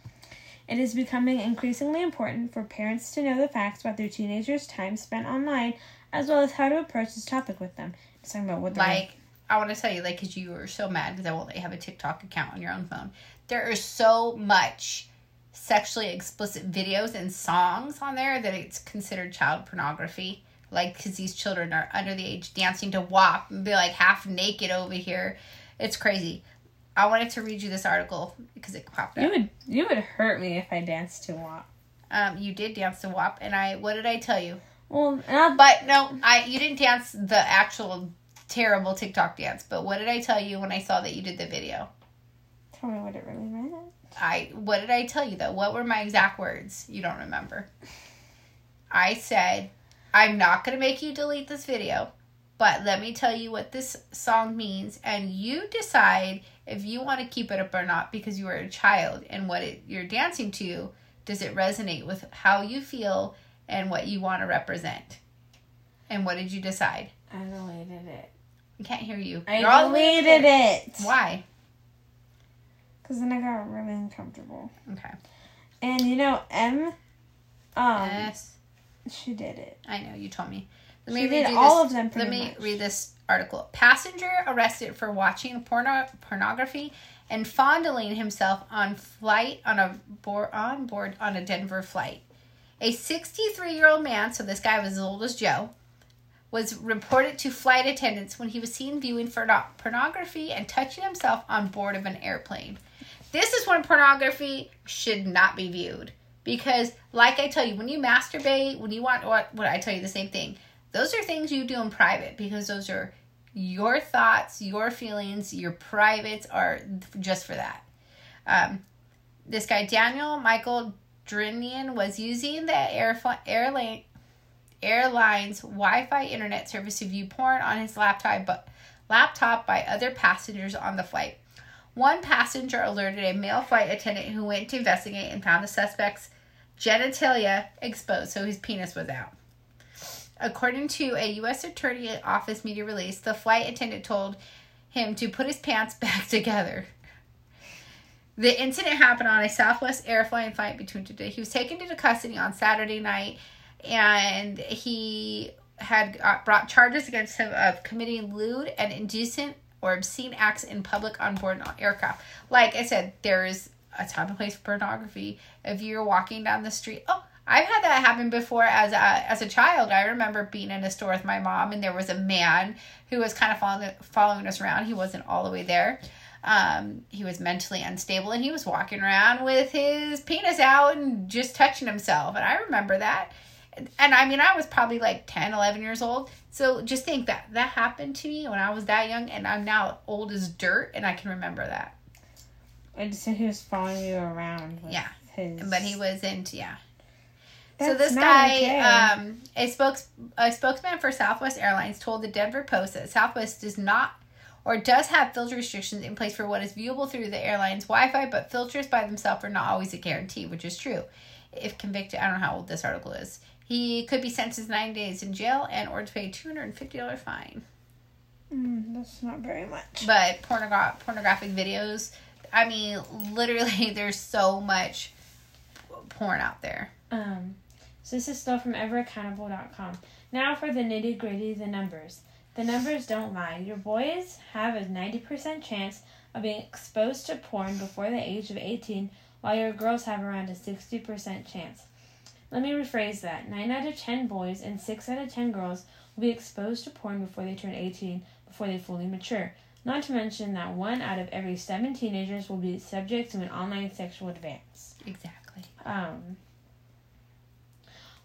it is becoming increasingly important for parents to know the facts about their teenagers' time spent online, as well as how to approach this topic with them. Talking about what they're like I want to tell you, like, because you were so mad because I won't let you have a TikTok account on your own phone. There is so much sexually explicit videos and songs on there that it's considered child pornography. Like, because these children are under the age dancing to WAP and be like half naked over here. It's crazy. I wanted to read you this article because it popped up. You would you would hurt me if I danced to WAP. Um, you did dance to WAP, and I what did I tell you? Well, not But no, I you didn't dance the actual terrible TikTok dance. But what did I tell you when I saw that you did the video? tell me what it really meant. I what did I tell you though? What were my exact words? You don't remember. I said, I'm not going to make you delete this video, but let me tell you what this song means and you decide if you want to keep it up or not because you are a child and what it, you're dancing to does it resonate with how you feel and what you want to represent. And what did you decide? I deleted it. I can't hear you. I You're all the way deleted it. Why? Because then I got really uncomfortable. Okay. And you know, M, um, yes. She did it. I know you told me. Let She me read did all this- of them Let me much. read this article. Passenger arrested for watching porno pornography and fondling himself on flight on a board on board on a Denver flight. A 63 year old man, so this guy was as old as Joe, was reported to flight attendants when he was seen viewing porno- pornography and touching himself on board of an airplane. This is when pornography should not be viewed. Because, like I tell you, when you masturbate, when you want, what, what I tell you the same thing, those are things you do in private because those are your thoughts, your feelings, your privates are just for that. Um, this guy, Daniel Michael Drinian, was using the airfl- airline, airline's Wi Fi internet service to view porn on his laptop, but, laptop by other passengers on the flight. One passenger alerted a male flight attendant who went to investigate and found the suspect's genitalia exposed, so his penis was out. According to a U.S. Attorney Office media release, the flight attendant told him to put his pants back together. The incident happened on a Southwest Airlines flight between today. He was taken into custody on Saturday night, and he had brought charges against him of committing lewd and indecent or obscene acts in public on board an aircraft. Like I said, there is a time and place for pornography. If you're walking down the street, oh, I've had that happen before as a as a child. I remember being in a store with my mom, and there was a man who was kind of following following us around. He wasn't all the way there. Um, he was mentally unstable, and he was walking around with his penis out and just touching himself. And I remember that. And I mean, I was probably like 10, 11 years old. So just think that that happened to me when I was that young, and I'm now old as dirt, and I can remember that. I just said he was following you around. With Yeah. His... But he wasn't, yeah. so That's this not guy, okay. um, a spokes a spokesman for Southwest Airlines told the Denver Post that Southwest does not or does have filter restrictions in place for what is viewable through the airline's Wi-Fi, but filters by themselves are not always a guarantee, which is true. If convicted, I don't know how old this article is. He could be sentenced to nine days in jail and or to pay a two hundred and fifty dollar fine. Mm, that's not very much. But pornogra- pornographic videos, I mean, literally, there's so much porn out there. Um, so this is still from everaccountable.com. Now for the nitty gritty, the numbers. The numbers don't lie. Your boys have a 90% chance of being exposed to porn before the age of 18, while your girls have around a 60% chance. Let me rephrase that. 9 out of 10 boys and 6 out of 10 girls will be exposed to porn before they turn 18, before they fully mature. Not to mention that 1 out of every 7 teenagers will be subject to an online sexual advance. Exactly. Um,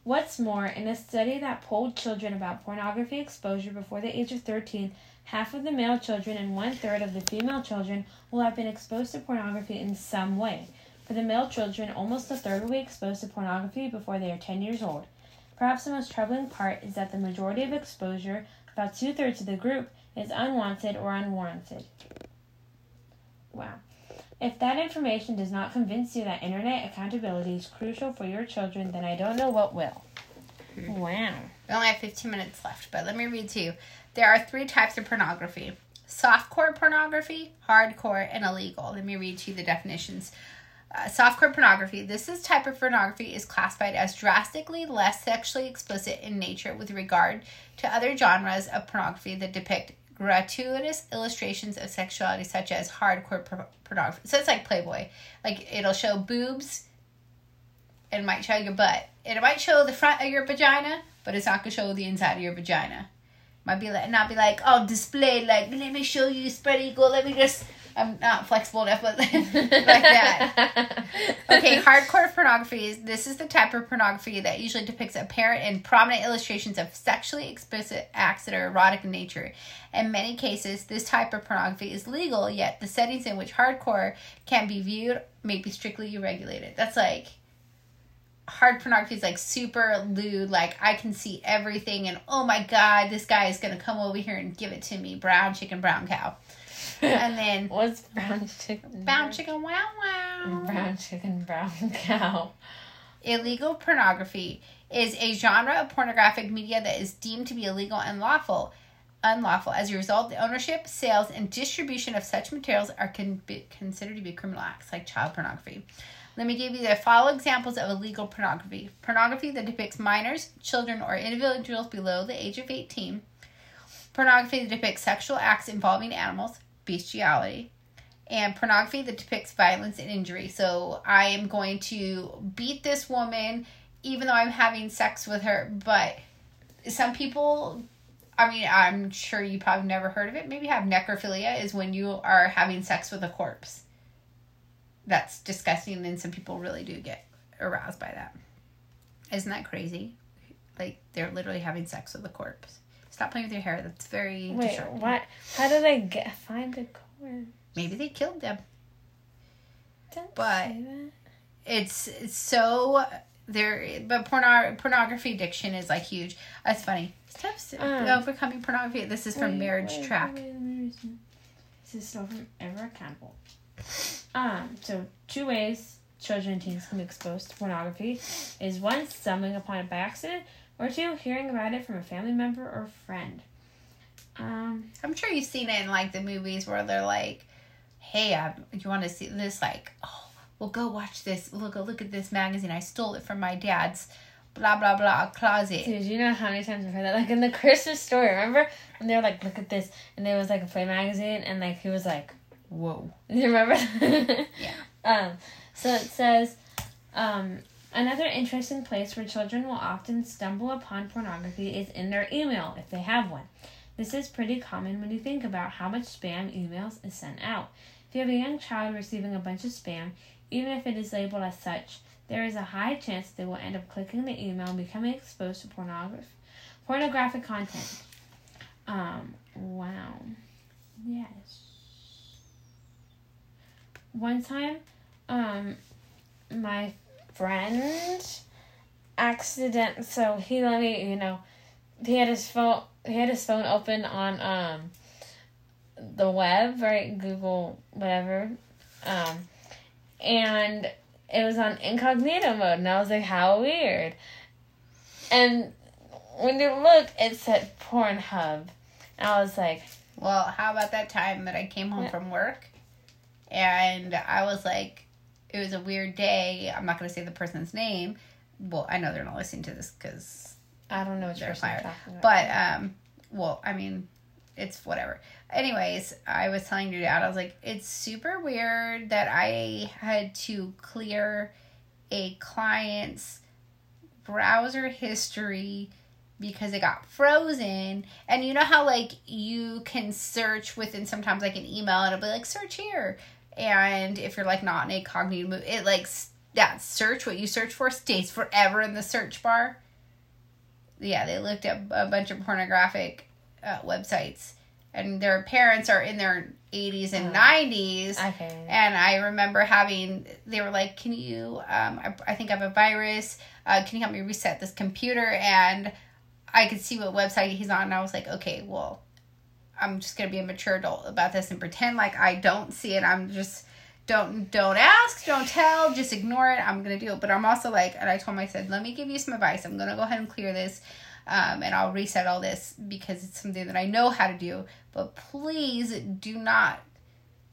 what's more, in a study that polled children about pornography exposure before the age of 13, half of the male children and one third of the female children will have been exposed to pornography in some way. For the male children, almost a third will be exposed to pornography before they are 10 years old. Perhaps the most troubling part is that the majority of exposure, about two thirds of the group, is unwanted or unwarranted. Wow. If that information does not convince you that internet accountability is crucial for your children, then I don't know what will. Wow. We only have 15 minutes left, but let me read to you. There are three types of pornography softcore pornography, hardcore, and illegal. Let me read to you the definitions. Uh, softcore pornography. This is type of pornography is classified as drastically less sexually explicit in nature with regard to other genres of pornography that depict gratuitous illustrations of sexuality, such as hardcore por- pornography. So it's like Playboy. Like it'll show boobs it might show your butt. It might show the front of your vagina, but it's not gonna show the inside of your vagina. Might be like not be like, oh display like let me show you spread eagle, let me just I'm not flexible enough, but like that. Okay, hardcore pornography is this is the type of pornography that usually depicts apparent and prominent illustrations of sexually explicit acts that are erotic in nature. In many cases, this type of pornography is legal, yet the settings in which hardcore can be viewed may be strictly regulated. That's like hard pornography is like super lewd, like I can see everything and oh my god, this guy is gonna come over here and give it to me. Brown chicken, brown cow. And then What's brown chicken? brown chicken wow wow. Brown chicken, brown cow. Illegal pornography is a genre of pornographic media that is deemed to be illegal and lawful. Unlawful. As a result, the ownership, sales, and distribution of such materials are con- considered to be criminal acts like child pornography. Let me give you the following examples of illegal pornography pornography that depicts minors, children, or individuals below the age of 18, pornography that depicts sexual acts involving animals, bestiality, and pornography that depicts violence and injury. So I am going to beat this woman even though I'm having sex with her, but some people I mean, I'm sure you probably never heard of it. Maybe have necrophilia is when you are having sex with a corpse. That's disgusting and some people really do get aroused by that. Isn't that crazy? Like they're literally having sex with a corpse. Stop playing with your hair. That's very Wait, distracting. what? How did I get find the cord? Maybe they killed them. Don't But- say that. it's, it's so there but porno- pornography addiction is like huge that's funny stop s- Um, overcoming pornography this is from Wait, marriage wait, track wait, This is still from Ever Accountable. Um, so two ways children and teens can be exposed to pornography is one, stumbling upon it by accident, or two, hearing about it from a family member or friend. Um, i'm sure you've seen it in like the movies where they're like hey I, you want to see this like oh well go watch this look look at this magazine i stole it from my dad's blah blah blah closet dude, you know how many times I've heard that? Like in the Christmas story, remember when they were like, "Look at this," and there was like a play magazine, and like he was like, whoa You remember? Yeah. Um, so it says, um, another interesting place where children will often stumble upon pornography is in their email, if they have one. This is pretty common when you think about how much spam emails is sent out. If you have a young child receiving a bunch of spam, even if it is labeled as such, there is a high chance they will end up clicking the email and becoming exposed to pornography, pornographic content. Um, wow. Yes one time um my friend accident so he let me you know he had his phone he had his phone open on um the web right? Google whatever. Um and it was on incognito mode and i was like how weird. And when you look it said pornhub. And i was like Well, how about that time that I came home Yeah. from work and I was like, it was a weird day. I'm not going to say the person's name. Well, I know they're not listening to this because, i don't know what They're fired. but, um, well, I mean, it's whatever. Anyways, I was telling your dad, I was like, it's super weird that I had to clear a client's browser history because it got frozen. And you know how like you can search within sometimes like an email and it'll be like search here. And if you're like not in incognito mode, it like that search what you search for stays forever in the search bar. Yeah, they looked up a bunch of pornographic uh, websites, and their parents are in their 80s and Oh. 90s. okay And I remember having, they were like, Can you, um, I, I think I have a virus. Uh, can you help me reset this computer? And I could see what website he's on. And I was like, Okay, well, I'm just gonna be a mature adult about this and pretend like I don't see it. I'm just don't don't ask, don't tell, just ignore it. I'm gonna do it. But I'm also like, and I told him I said, let me give you some advice. I'm gonna go ahead and clear this, um, and I'll reset all this because it's something that I know how to do. But please do not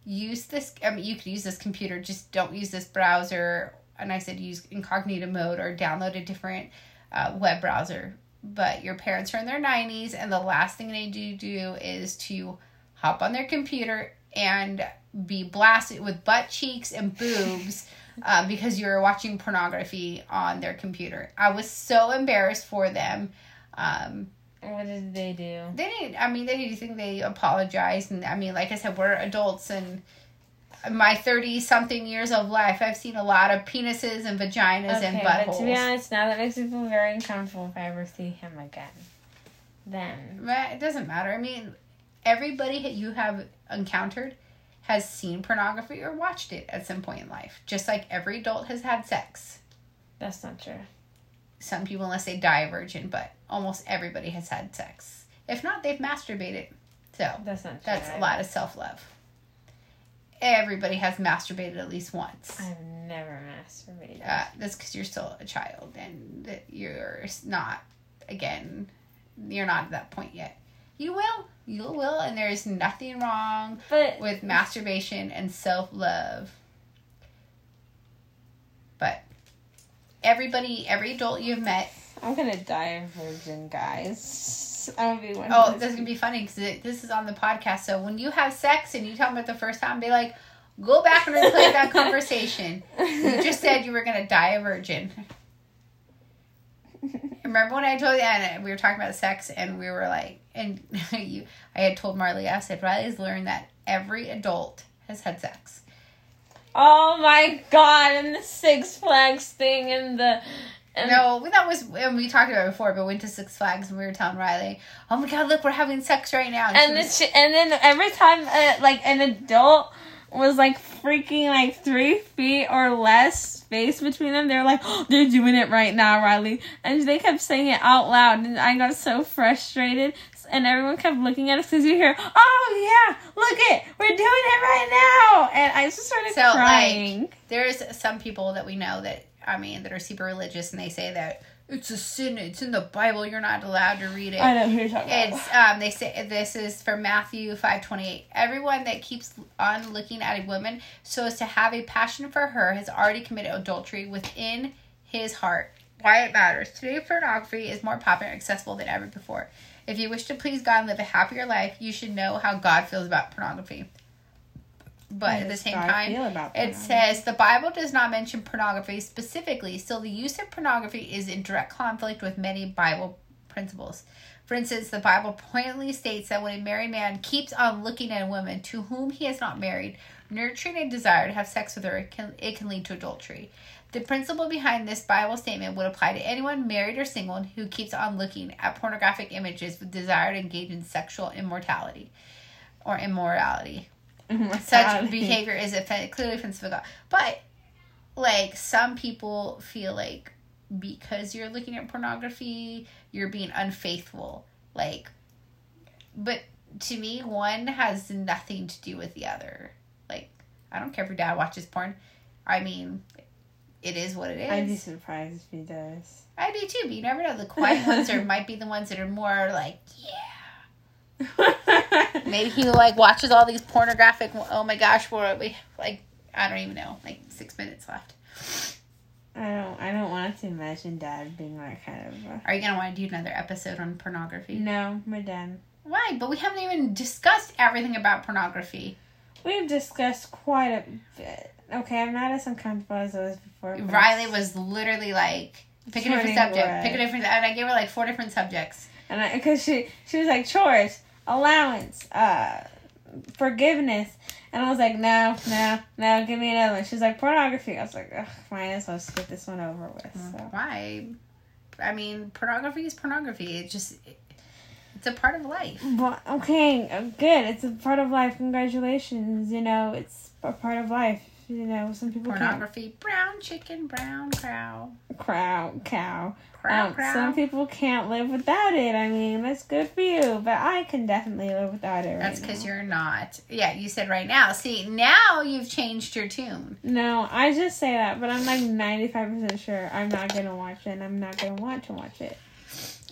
use this. I mean, you could use this computer. Just don't use this browser. And I said use incognito mode or download a different uh, web browser. But your parents are in their 90s, and the last thing they do do is to hop on their computer and be blasted with butt cheeks and boobs uh, because you're watching pornography on their computer. I was so embarrassed for them. Um, What did they do? they didn't. I mean, they didn't think they apologized, and I mean, like I said, we're adults, and my thirty something years of life, I've seen a lot of penises and vaginas and buttholes. but to be honest, now that makes me feel very uncomfortable if I ever see him again. Then. But it doesn't matter. I mean, everybody that you have encountered has seen pornography or watched it at some point in life. Just like every adult has had sex. That's not true. Some people, unless they die a virgin, but almost everybody has had sex. If not, they've masturbated. So That's not true. that's a lot of self love. Everybody has masturbated at least once. I've never masturbated. Uh, that's because you're still a child and you're not, again, you're not at that point yet. You will. You will, and there's nothing wrong but with masturbation and self love. But everybody, every adult you've met, I'm gonna die a virgin, guys. I'm oh, gonna be one. oh, of that's gonna be funny because this is on the podcast. So when you have sex and you tell them it the first time, be like, go back and replay that conversation. You just said you were gonna die a virgin. Remember when I told you, and we were talking about sex, and we were like, and you, I had told Marley, I said, Riley's learned that every adult has had sex. Oh my god! And the Six Flags thing, and the and No, that was and we talked about it before, but went to Six Flags and we were telling Riley, "Oh my God, look, we're having sex right now." and she the was- sh- and then every time uh, like an adult was like freaking like three feet or less space between them, they're like, oh, they're doing it right now, Riley, and they kept saying it out loud, and I got so frustrated. And everyone kept looking at us because you hear, "Oh yeah, look it, we're doing it right now!" And I just started So, like, crying. there's some people that we know that I mean that are super religious, and they say that it's a sin. It's in the Bible. You're not allowed to read it. I know who you're talking about. It's um they say this is from Matthew five twenty eight. Everyone that keeps on looking at a woman so as to have a passion for her has already committed adultery within his heart. Why it matters. Today pornography is more popular and accessible than ever before. If you wish to please God and live a happier life, you should know how God feels about pornography. But at the same time, it says the Bible does not mention pornography specifically, still the use of pornography is in direct conflict with many Bible principles. For instance, the Bible pointedly states that when a married man keeps on looking at a woman to whom he has not married, nurturing a desire to have sex with her, it can, it can lead to adultery. The principle behind this Bible statement would apply to anyone, married or single, who keeps on looking at pornographic images with desire to engage in sexual immortality or immorality Mm-hmm, such behavior is offen- clearly offensive to God. But like some people feel like because you're looking at pornography, you're being unfaithful. Like, but to me, one has nothing to do with the other. Like, I don't care if your dad watches porn. I mean, it is what it is. I'd be surprised if he does. I do too, but you never know. The quiet ones are might be the ones that are more like, yeah. Maybe he like watches all these pornographic. Oh my gosh, we're we like I don't even know, like six minutes left. I don't. I don't want to imagine Dad being that kind of. A... Are you gonna want to do another episode on pornography? No, we're done. Why? But we haven't even discussed everything about pornography. We've discussed quite a bit. Okay, I'm not as uncomfortable as I was before. Riley was literally like, pick a different subject, red. pick a different, and I gave her like four different subjects. and I because she she was like chores, allowance, uh, forgiveness, and I was like, no, no, no, give me another one. She's like pornography. I was like, Ugh, might as well just get this one over with. So. Why? I mean, pornography is pornography. It just, it's a part of life. But okay, uh, good. It's a part of life. Congratulations. You know, it's a part of life. You know, some people can't. Pornography, brown chicken, brown cow. Crow, cow. Crow, Um, crow. some people can't live without it. I mean, that's good for you, but I can definitely live without it That's because you're not. Yeah, you said right now. See, now you've changed your tune. No, I just say that, but I'm like 95% sure I'm not gonna watch it and I'm not gonna want to watch it.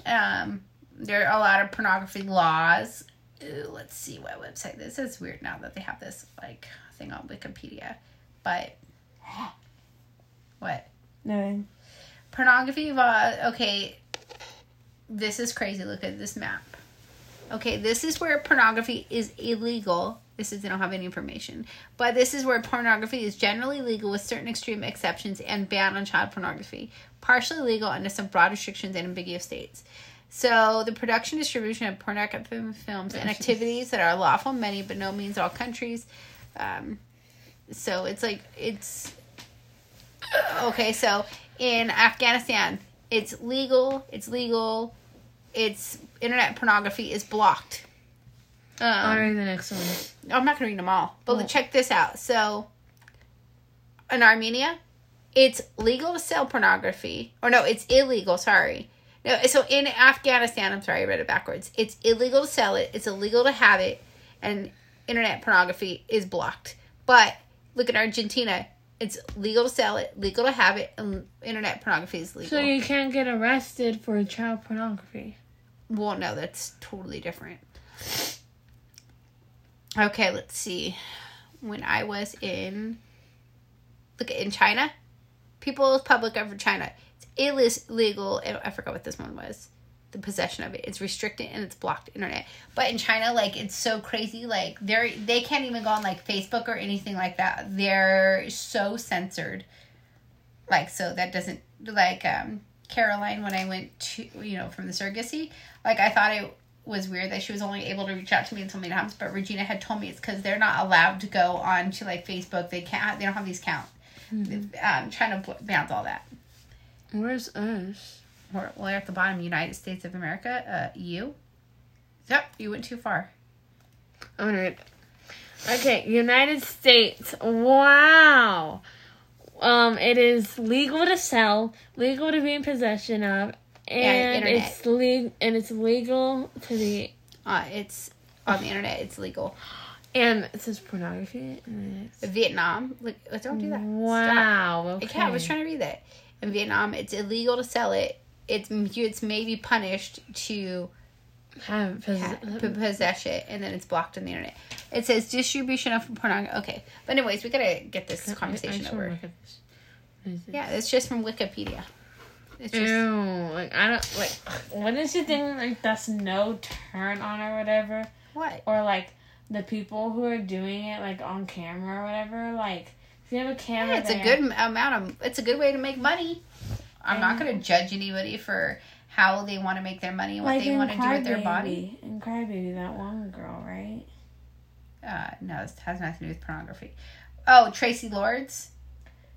Um, there are a lot of pornography laws. Ooh, let's see what website this is. Weird now that they have this like thing on Wikipedia, but what No. pornography law? Okay, this is crazy. Look at this map. Okay, this is where pornography is illegal. This is they don't have any information, but this is where pornography is generally legal with certain extreme exceptions and ban on child pornography. Partially legal under some broad restrictions in ambiguous states. So the production distribution of pornographic films and activities that are lawful in many but no means all countries. Um, so it's like it's okay. So in Afghanistan, it's legal. It's legal. It's internet pornography is blocked. I'll Um, read the next one. I'm not gonna read them all, but Oh. check this out. So, in Armenia, it's legal to sell pornography, or no, it's illegal. Sorry, no. So in Afghanistan, I'm sorry, I read it backwards. It's illegal to sell it. It's illegal to have it, and internet pornography is blocked. But look at Argentina. It's legal to sell it, legal to have it, and internet pornography is legal. So you can't get arrested for child pornography. Well, no, that's totally different. Okay, let's see. When I was in, look in China, People's Public of China, it's illegal. I forgot what this one was. The possession of it. It's restricted and it's blocked internet. But in China, like it's so crazy. Like they're they can't even go on like Facebook or anything like that. They're so censored. Like so that doesn't like um Caroline when I went to you know from the surrogacy. Like I thought it was weird that she was only able to reach out to me in so many times, but Regina had told me it's because they're not allowed to go on to like Facebook. They can't. They don't have these count. Um, trying to bounce all that. Where's us? We're, we're at the bottom. United States of America. Uh, you. Yep, you went too far. Alright. Okay, United States. Wow. Um, it is legal to sell, legal to be in possession of, and internet. it's le- and it's legal to be Uh, it's on the internet. It's legal. and it says pornography. Vietnam. Look, don't do that. Stop. wow. Okay. Yeah, I was trying to read that. In Vietnam, it's illegal to sell it. It's it's maybe punished to have pos- possess it, and then it's blocked on the internet. It says distribution of pornography. Okay, but anyways, we gotta get this I- I conversation just wanna over. this. Yeah, it's just from Wikipedia. It's just Ew, like I don't like. What is the thing like that's no turn on or whatever, what? or like the people who are doing it like on camera or whatever. Like if you have a camera, Yeah, it's a good amount of. It's a good way to make money. I'm not gonna judge anybody for how they want to make their money and what like they want to do with their body. And Crybaby, that one girl, right? Uh, no, it has nothing to do with pornography. Oh, Traci Lords.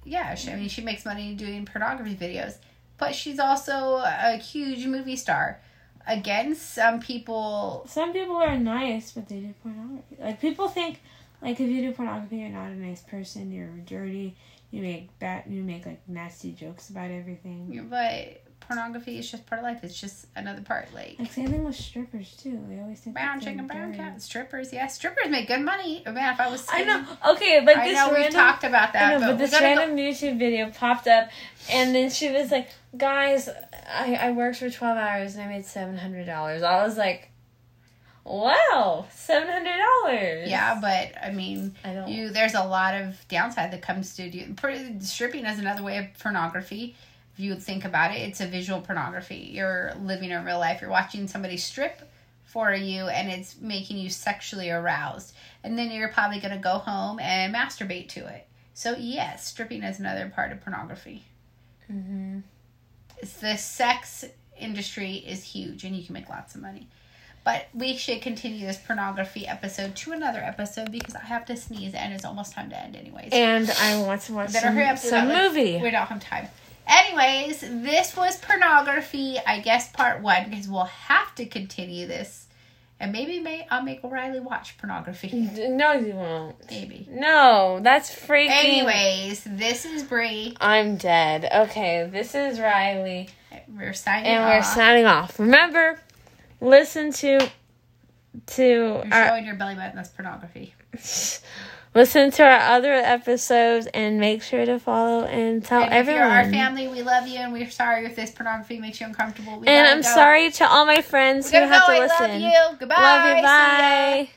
Yeah, she, I mean, she makes money doing pornography videos, but she's also a huge movie star. Again, some people. Some people are nice, but they do pornography. Like people think, like if you do pornography, you're not a nice person. You're dirty. You make bad. You make like nasty jokes about everything. But pornography is just part of life. It's just another part. Like Like same thing with strippers too. They always think brown chicken, brown cat, strippers. Yeah, strippers make good money. Oh, man, if I was. I know. Okay, like I this know random. talked about that, I know, but, but this gotta go- random YouTube video popped up, and then she was like, "Guys, I I worked for twelve hours and I made seven hundred dollars." I was like, "Wow, seven hundred dollars." Yeah, but I mean, I don't. you there's a lot of downside that comes to do. per- Stripping is another way of pornography. If you think about it, it's a visual pornography. You're living a real life. You're watching somebody strip for you, and it's making you sexually aroused. And then you're probably gonna go home and masturbate to it. So yes, stripping is another part of pornography. hmm It's the sex industry is huge, and you can make lots of money. But we should continue this pornography episode to another episode because I have to sneeze and it's almost time to end anyways. And I want to watch Better some, hurry up so some like, movie. We don't have time. Anyways, this was pornography, I guess part one, because we'll have to continue this And maybe may I'll make Riley watch pornography. No, you won't. Maybe. No, that's freaking. Anyways, this is Bree. I'm dead. Okay, this is Riley. We're signing off. And we're signing off. Remember, listen to to You're our showing your belly button. That's pornography. listen to our other episodes and make sure to follow and tell and if everyone. you're our family, we love you, and we're sorry if this pornography makes you uncomfortable. We and I'm go. sorry to all my friends who have to I listen. love you. Goodbye. Love you. Bye.